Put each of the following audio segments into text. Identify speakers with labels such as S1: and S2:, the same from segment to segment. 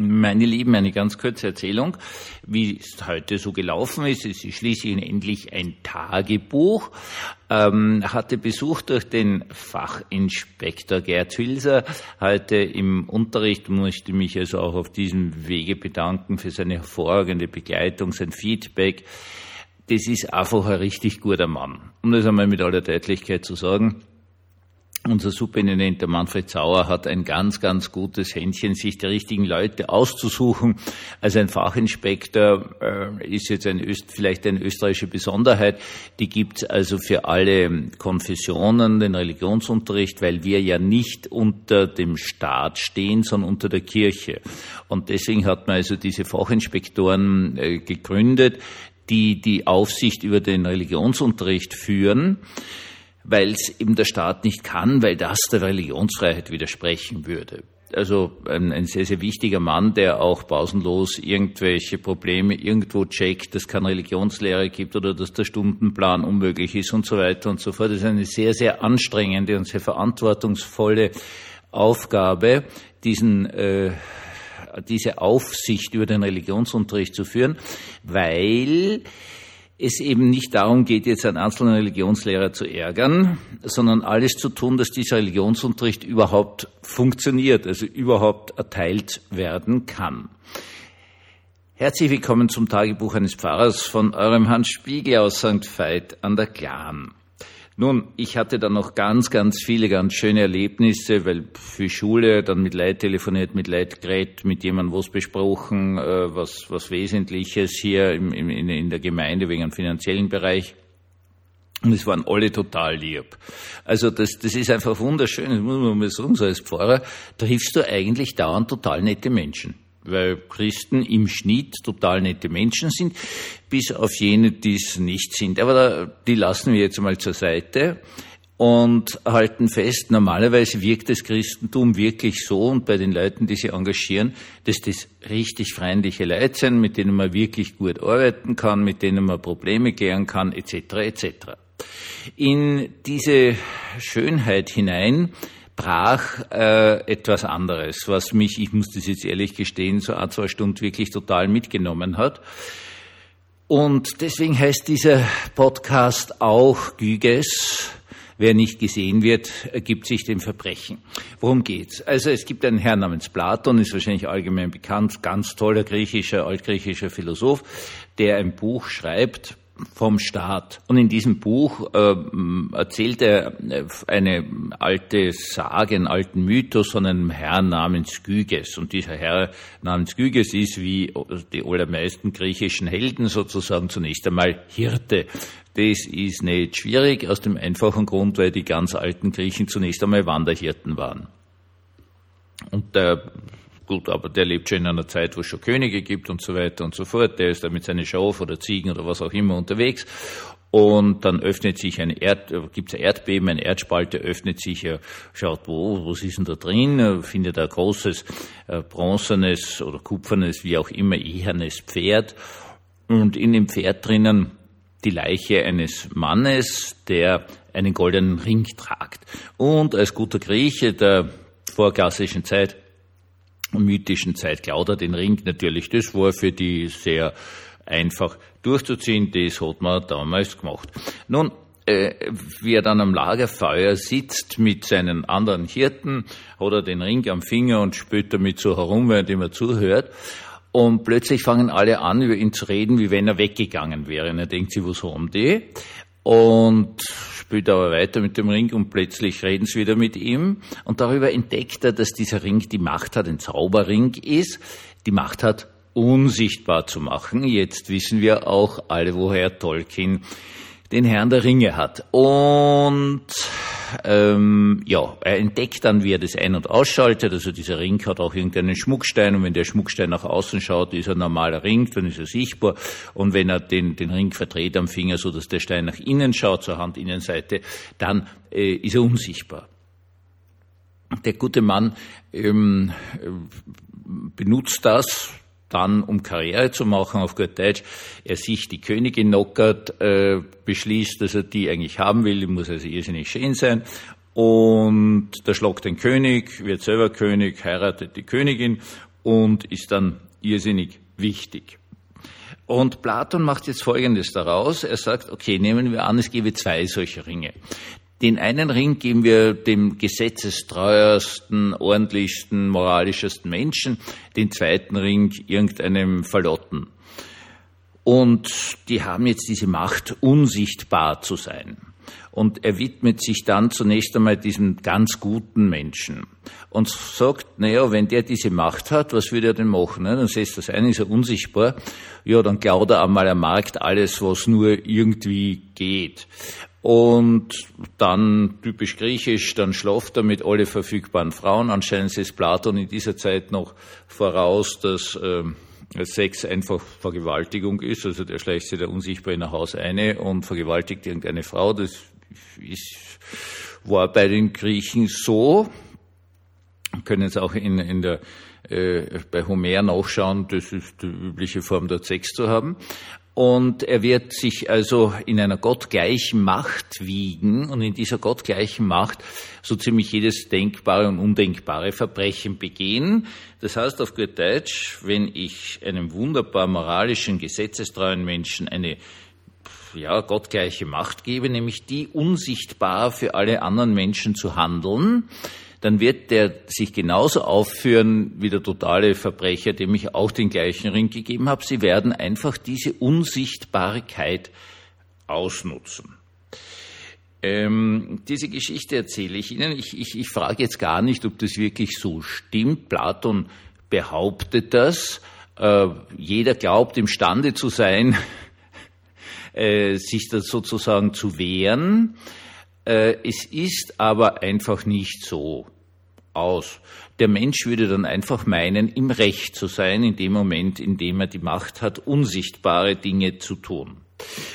S1: Meine Lieben, eine ganz kurze Erzählung, wie es heute so gelaufen ist. Es ist schließlich endlich ein Tagebuch. Ähm, hatte Besuch durch den Fachinspektor Gerd Hülser heute im Unterricht, möchte mich also auch auf diesem Wege bedanken für seine hervorragende Begleitung, sein Feedback. Das ist einfach ein richtig guter Mann. Um das einmal mit aller Deutlichkeit zu sagen, unser Superintendent, der Manfred Sauer, hat ein ganz, ganz gutes Händchen, sich die richtigen Leute auszusuchen. Also ein Fachinspektor äh, ist jetzt ein Öst, vielleicht eine österreichische Besonderheit. Die gibt's also für alle Konfessionen, den Religionsunterricht, weil wir ja nicht unter dem Staat stehen, sondern unter der Kirche. Und deswegen hat man also diese Fachinspektoren äh, gegründet, die die Aufsicht über den Religionsunterricht führen weil es eben der Staat nicht kann, weil das der Religionsfreiheit widersprechen würde. Also ein, ein, sehr, sehr wichtiger Mann, der auch pausenlos irgendwelche Probleme irgendwo checkt, dass keine Religionslehre gibt oder dass der Stundenplan unmöglich ist und so weiter und so fort. Das ist eine sehr, sehr anstrengende und sehr verantwortungsvolle Aufgabe, diesen äh, diese Aufsicht über den Religionsunterricht zu führen, weil es eben nicht darum geht, jetzt einen einzelnen Religionslehrer zu ärgern, sondern alles zu tun, dass dieser Religionsunterricht überhaupt funktioniert, also überhaupt erteilt werden kann. Herzlich willkommen zum Tagebuch eines Pfarrers von eurem Hans Spiegel aus St. Veit an der Glan. Nun, ich hatte dann noch ganz, ganz viele ganz schöne Erlebnisse, weil für Schule dann mit Leid telefoniert, mit Leid geredet, mit jemandem was besprochen, äh, was, was Wesentliches hier im, im, in der Gemeinde wegen einem finanziellen Bereich. Und es waren alle total lieb. Also das, das ist einfach wunderschön, das muss man mal sagen, so als Pfarrer triffst du eigentlich dauernd total nette Menschen weil Christen im Schnitt total nette Menschen sind, bis auf jene, die es nicht sind. Aber da, die lassen wir jetzt mal zur Seite und halten fest, normalerweise wirkt das Christentum wirklich so und bei den Leuten, die sich engagieren, dass das richtig freundliche Leute sind, mit denen man wirklich gut arbeiten kann, mit denen man Probleme klären kann, etc. etc. In diese Schönheit hinein brach äh, etwas anderes, was mich, ich muss das jetzt ehrlich gestehen, so ein, zwei Stunden wirklich total mitgenommen hat. Und deswegen heißt dieser Podcast auch Güges. Wer nicht gesehen wird, ergibt sich dem Verbrechen. Worum geht's? Also es gibt einen Herrn namens Platon, ist wahrscheinlich allgemein bekannt, ganz toller griechischer, altgriechischer Philosoph, der ein Buch schreibt, vom Staat. Und in diesem Buch äh, erzählt er äh, eine alte Sage, einen alten Mythos von einem Herrn namens Gyges. Und dieser Herr namens Gyges ist wie die allermeisten griechischen Helden sozusagen zunächst einmal Hirte. Das ist nicht schwierig aus dem einfachen Grund, weil die ganz alten Griechen zunächst einmal Wanderhirten waren. Und der Gut, aber der lebt schon in einer Zeit, wo es schon Könige gibt und so weiter und so fort. Der ist da mit seinen Schaf oder Ziegen oder was auch immer unterwegs. Und dann öffnet sich ein Erd, gibt es ein Erdbeben, ein Erdspalte öffnet sich, er schaut, wo, was ist denn da drin, findet ein großes, äh, bronzenes oder kupfernes, wie auch immer, ehernes Pferd. Und in dem Pferd drinnen die Leiche eines Mannes, der einen goldenen Ring tragt. Und als guter Grieche der vorklassischen Zeit mythischen Zeit Klauder den Ring natürlich. Das war für die sehr einfach durchzuziehen. Das hat man damals gemacht. Nun, äh, wie er dann am Lagerfeuer sitzt mit seinen anderen Hirten, hat er den Ring am Finger und spürt damit so herum, während ihm zuhört. Und plötzlich fangen alle an, über ihn zu reden, wie wenn er weggegangen wäre. Und er denkt sich, was haben die? Und spielt aber weiter mit dem Ring und plötzlich reden sie wieder mit ihm. Und darüber entdeckt er, dass dieser Ring die Macht hat, ein Zauberring ist, die Macht hat, unsichtbar zu machen. Jetzt wissen wir auch alle, woher Tolkien den Herrn der Ringe hat. Und ähm, ja, er entdeckt dann, wie er das ein- und ausschaltet. Also dieser Ring hat auch irgendeinen Schmuckstein und wenn der Schmuckstein nach außen schaut, ist er ein normaler Ring, dann ist er sichtbar. Und wenn er den, den Ring verdreht am Finger, so dass der Stein nach innen schaut, zur Handinnenseite, dann äh, ist er unsichtbar. Der gute Mann ähm, benutzt das, dann, um Karriere zu machen, auf gut Deutsch, er sich die Königin knockert, äh, beschließt, dass er die eigentlich haben will, die muss also irrsinnig schön sein. Und da schlagt den König, wird selber König, heiratet die Königin und ist dann irrsinnig wichtig. Und Platon macht jetzt Folgendes daraus. Er sagt, okay, nehmen wir an, es gäbe zwei solche Ringe. Den einen Ring geben wir dem gesetzestreuersten, ordentlichsten, moralischesten Menschen, den zweiten Ring irgendeinem Verlotten. Und die haben jetzt diese Macht, unsichtbar zu sein. Und er widmet sich dann zunächst einmal diesem ganz guten Menschen und sagt, naja, wenn der diese Macht hat, was würde er denn machen? Ne? Dann setzt das ein, ist er unsichtbar. Ja, dann klaut er einmal am Markt alles, was nur irgendwie geht. Und dann, typisch griechisch, dann schlaft er mit alle verfügbaren Frauen. Anscheinend ist Platon in dieser Zeit noch voraus, dass äh, Sex einfach Vergewaltigung ist. Also der schleicht sich da unsichtbar in ein Haus eine und vergewaltigt irgendeine Frau. Das ist, war bei den Griechen so. Können es auch in, in der, äh, bei Homer nachschauen, das ist die übliche Form dort Sex zu haben. Und er wird sich also in einer gottgleichen Macht wiegen und in dieser gottgleichen Macht so ziemlich jedes denkbare und undenkbare Verbrechen begehen. Das heißt auf gut Deutsch, wenn ich einem wunderbar moralischen, gesetzestreuen Menschen eine ja, gottgleiche Macht gebe, nämlich die unsichtbar für alle anderen Menschen zu handeln, dann wird der sich genauso aufführen wie der totale Verbrecher, dem ich auch den gleichen Ring gegeben habe. Sie werden einfach diese Unsichtbarkeit ausnutzen. Ähm, diese Geschichte erzähle ich Ihnen. Ich, ich, ich frage jetzt gar nicht, ob das wirklich so stimmt. Platon behauptet das. Äh, jeder glaubt imstande zu sein, äh, sich das sozusagen zu wehren. Äh, es ist aber einfach nicht so aus. Der Mensch würde dann einfach meinen, im Recht zu sein, in dem Moment, in dem er die Macht hat, unsichtbare Dinge zu tun.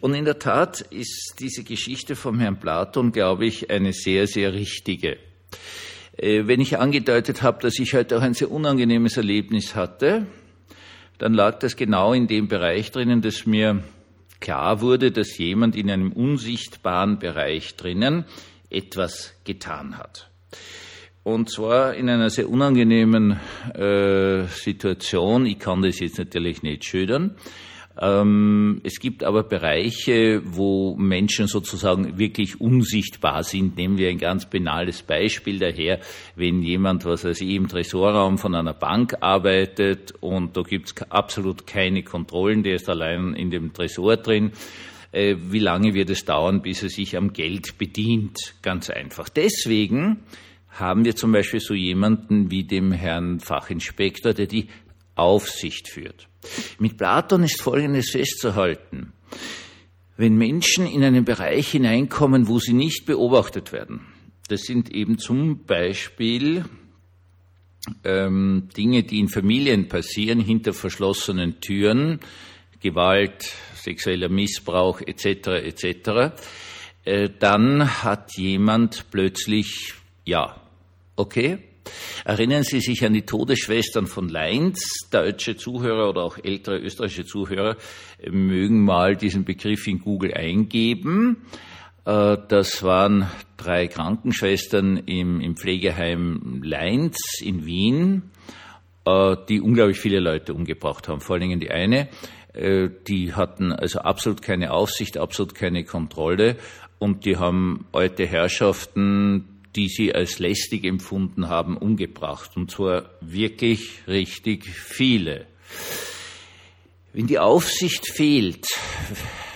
S1: Und in der Tat ist diese Geschichte vom Herrn Platon, glaube ich, eine sehr, sehr richtige. Äh, wenn ich angedeutet habe, dass ich heute auch ein sehr unangenehmes Erlebnis hatte, dann lag das genau in dem Bereich drinnen, das mir klar wurde, dass jemand in einem unsichtbaren Bereich drinnen etwas getan hat. Und zwar in einer sehr unangenehmen äh, Situation. Ich kann das jetzt natürlich nicht schildern. Ähm, es gibt aber Bereiche, wo Menschen sozusagen wirklich unsichtbar sind. Nehmen wir ein ganz banales Beispiel daher, wenn jemand, was weiß ich, im Tresorraum von einer Bank arbeitet und da gibt es absolut keine Kontrollen, der ist allein in dem Tresor drin. Äh, wie lange wird es dauern, bis er sich am Geld bedient? Ganz einfach. Deswegen haben wir zum Beispiel so jemanden wie dem Herrn Fachinspektor, der die Aufsicht führt. Mit Platon ist Folgendes festzuhalten. Wenn Menschen in einen Bereich hineinkommen, wo sie nicht beobachtet werden, das sind eben zum Beispiel ähm, Dinge, die in Familien passieren, hinter verschlossenen Türen, Gewalt, sexueller Missbrauch etc. etc., äh, dann hat jemand plötzlich, ja, okay, Erinnern Sie sich an die Todesschwestern von Leins? Deutsche Zuhörer oder auch ältere österreichische Zuhörer mögen mal diesen Begriff in Google eingeben. Äh, das waren drei Krankenschwestern im, im Pflegeheim Leins in Wien, äh, die unglaublich viele Leute umgebracht haben. Vor allen Dingen die eine, äh, die hatten also absolut keine Aufsicht, absolut keine Kontrolle und die haben alte Herrschaften die sie als lästig empfunden haben, umgebracht. Und zwar wirklich richtig viele. Wenn die Aufsicht fehlt,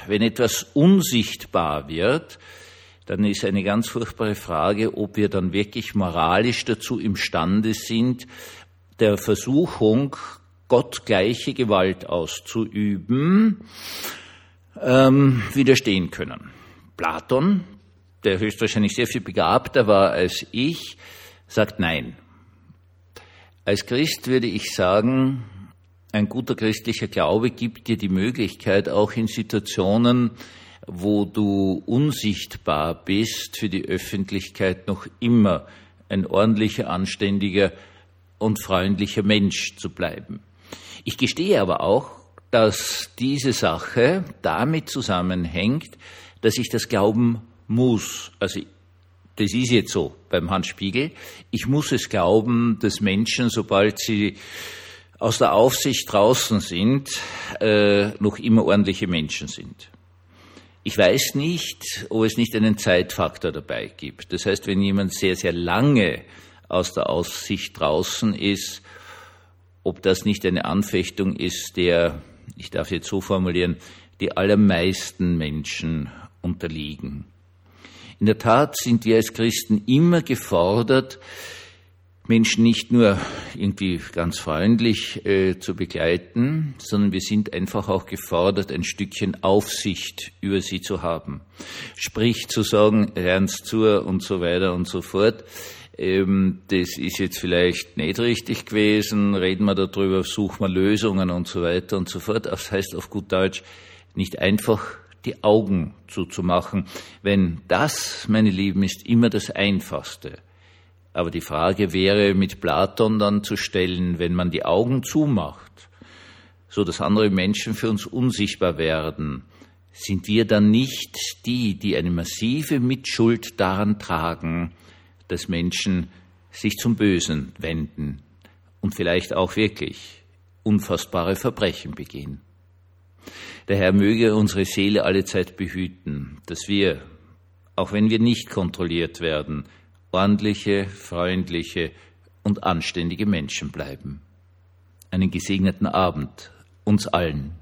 S1: wenn etwas unsichtbar wird, dann ist eine ganz furchtbare Frage, ob wir dann wirklich moralisch dazu imstande sind, der Versuchung, gottgleiche Gewalt auszuüben, ähm, widerstehen können. Platon, der höchstwahrscheinlich sehr viel begabter war als ich, sagt nein. Als Christ würde ich sagen, ein guter christlicher Glaube gibt dir die Möglichkeit, auch in Situationen, wo du unsichtbar bist, für die Öffentlichkeit noch immer ein ordentlicher, anständiger und freundlicher Mensch zu bleiben. Ich gestehe aber auch, dass diese Sache damit zusammenhängt, dass ich das Glauben muss, also das ist jetzt so beim Hans Spiegel, ich muss es glauben, dass Menschen, sobald sie aus der Aufsicht draußen sind, äh, noch immer ordentliche Menschen sind. Ich weiß nicht, ob es nicht einen Zeitfaktor dabei gibt. Das heißt, wenn jemand sehr, sehr lange aus der Aussicht draußen ist, ob das nicht eine Anfechtung ist, der, ich darf jetzt so formulieren, die allermeisten Menschen unterliegen. In der Tat sind wir als Christen immer gefordert, Menschen nicht nur irgendwie ganz freundlich äh, zu begleiten, sondern wir sind einfach auch gefordert, ein Stückchen Aufsicht über sie zu haben. Sprich zu sagen, ernst zu und so weiter und so fort. Ähm, das ist jetzt vielleicht nicht richtig gewesen, reden wir darüber, suchen wir Lösungen und so weiter und so fort. Das heißt auf gut Deutsch, nicht einfach die Augen zuzumachen, wenn das, meine Lieben, ist immer das Einfachste aber die Frage wäre mit Platon dann zu stellen, wenn man die Augen zumacht, so dass andere Menschen für uns unsichtbar werden, sind wir dann nicht die, die eine massive Mitschuld daran tragen, dass Menschen sich zum Bösen wenden und vielleicht auch wirklich unfassbare Verbrechen begehen. Der Herr möge unsere Seele allezeit behüten, dass wir, auch wenn wir nicht kontrolliert werden, ordentliche, freundliche und anständige Menschen bleiben. Einen gesegneten Abend uns allen.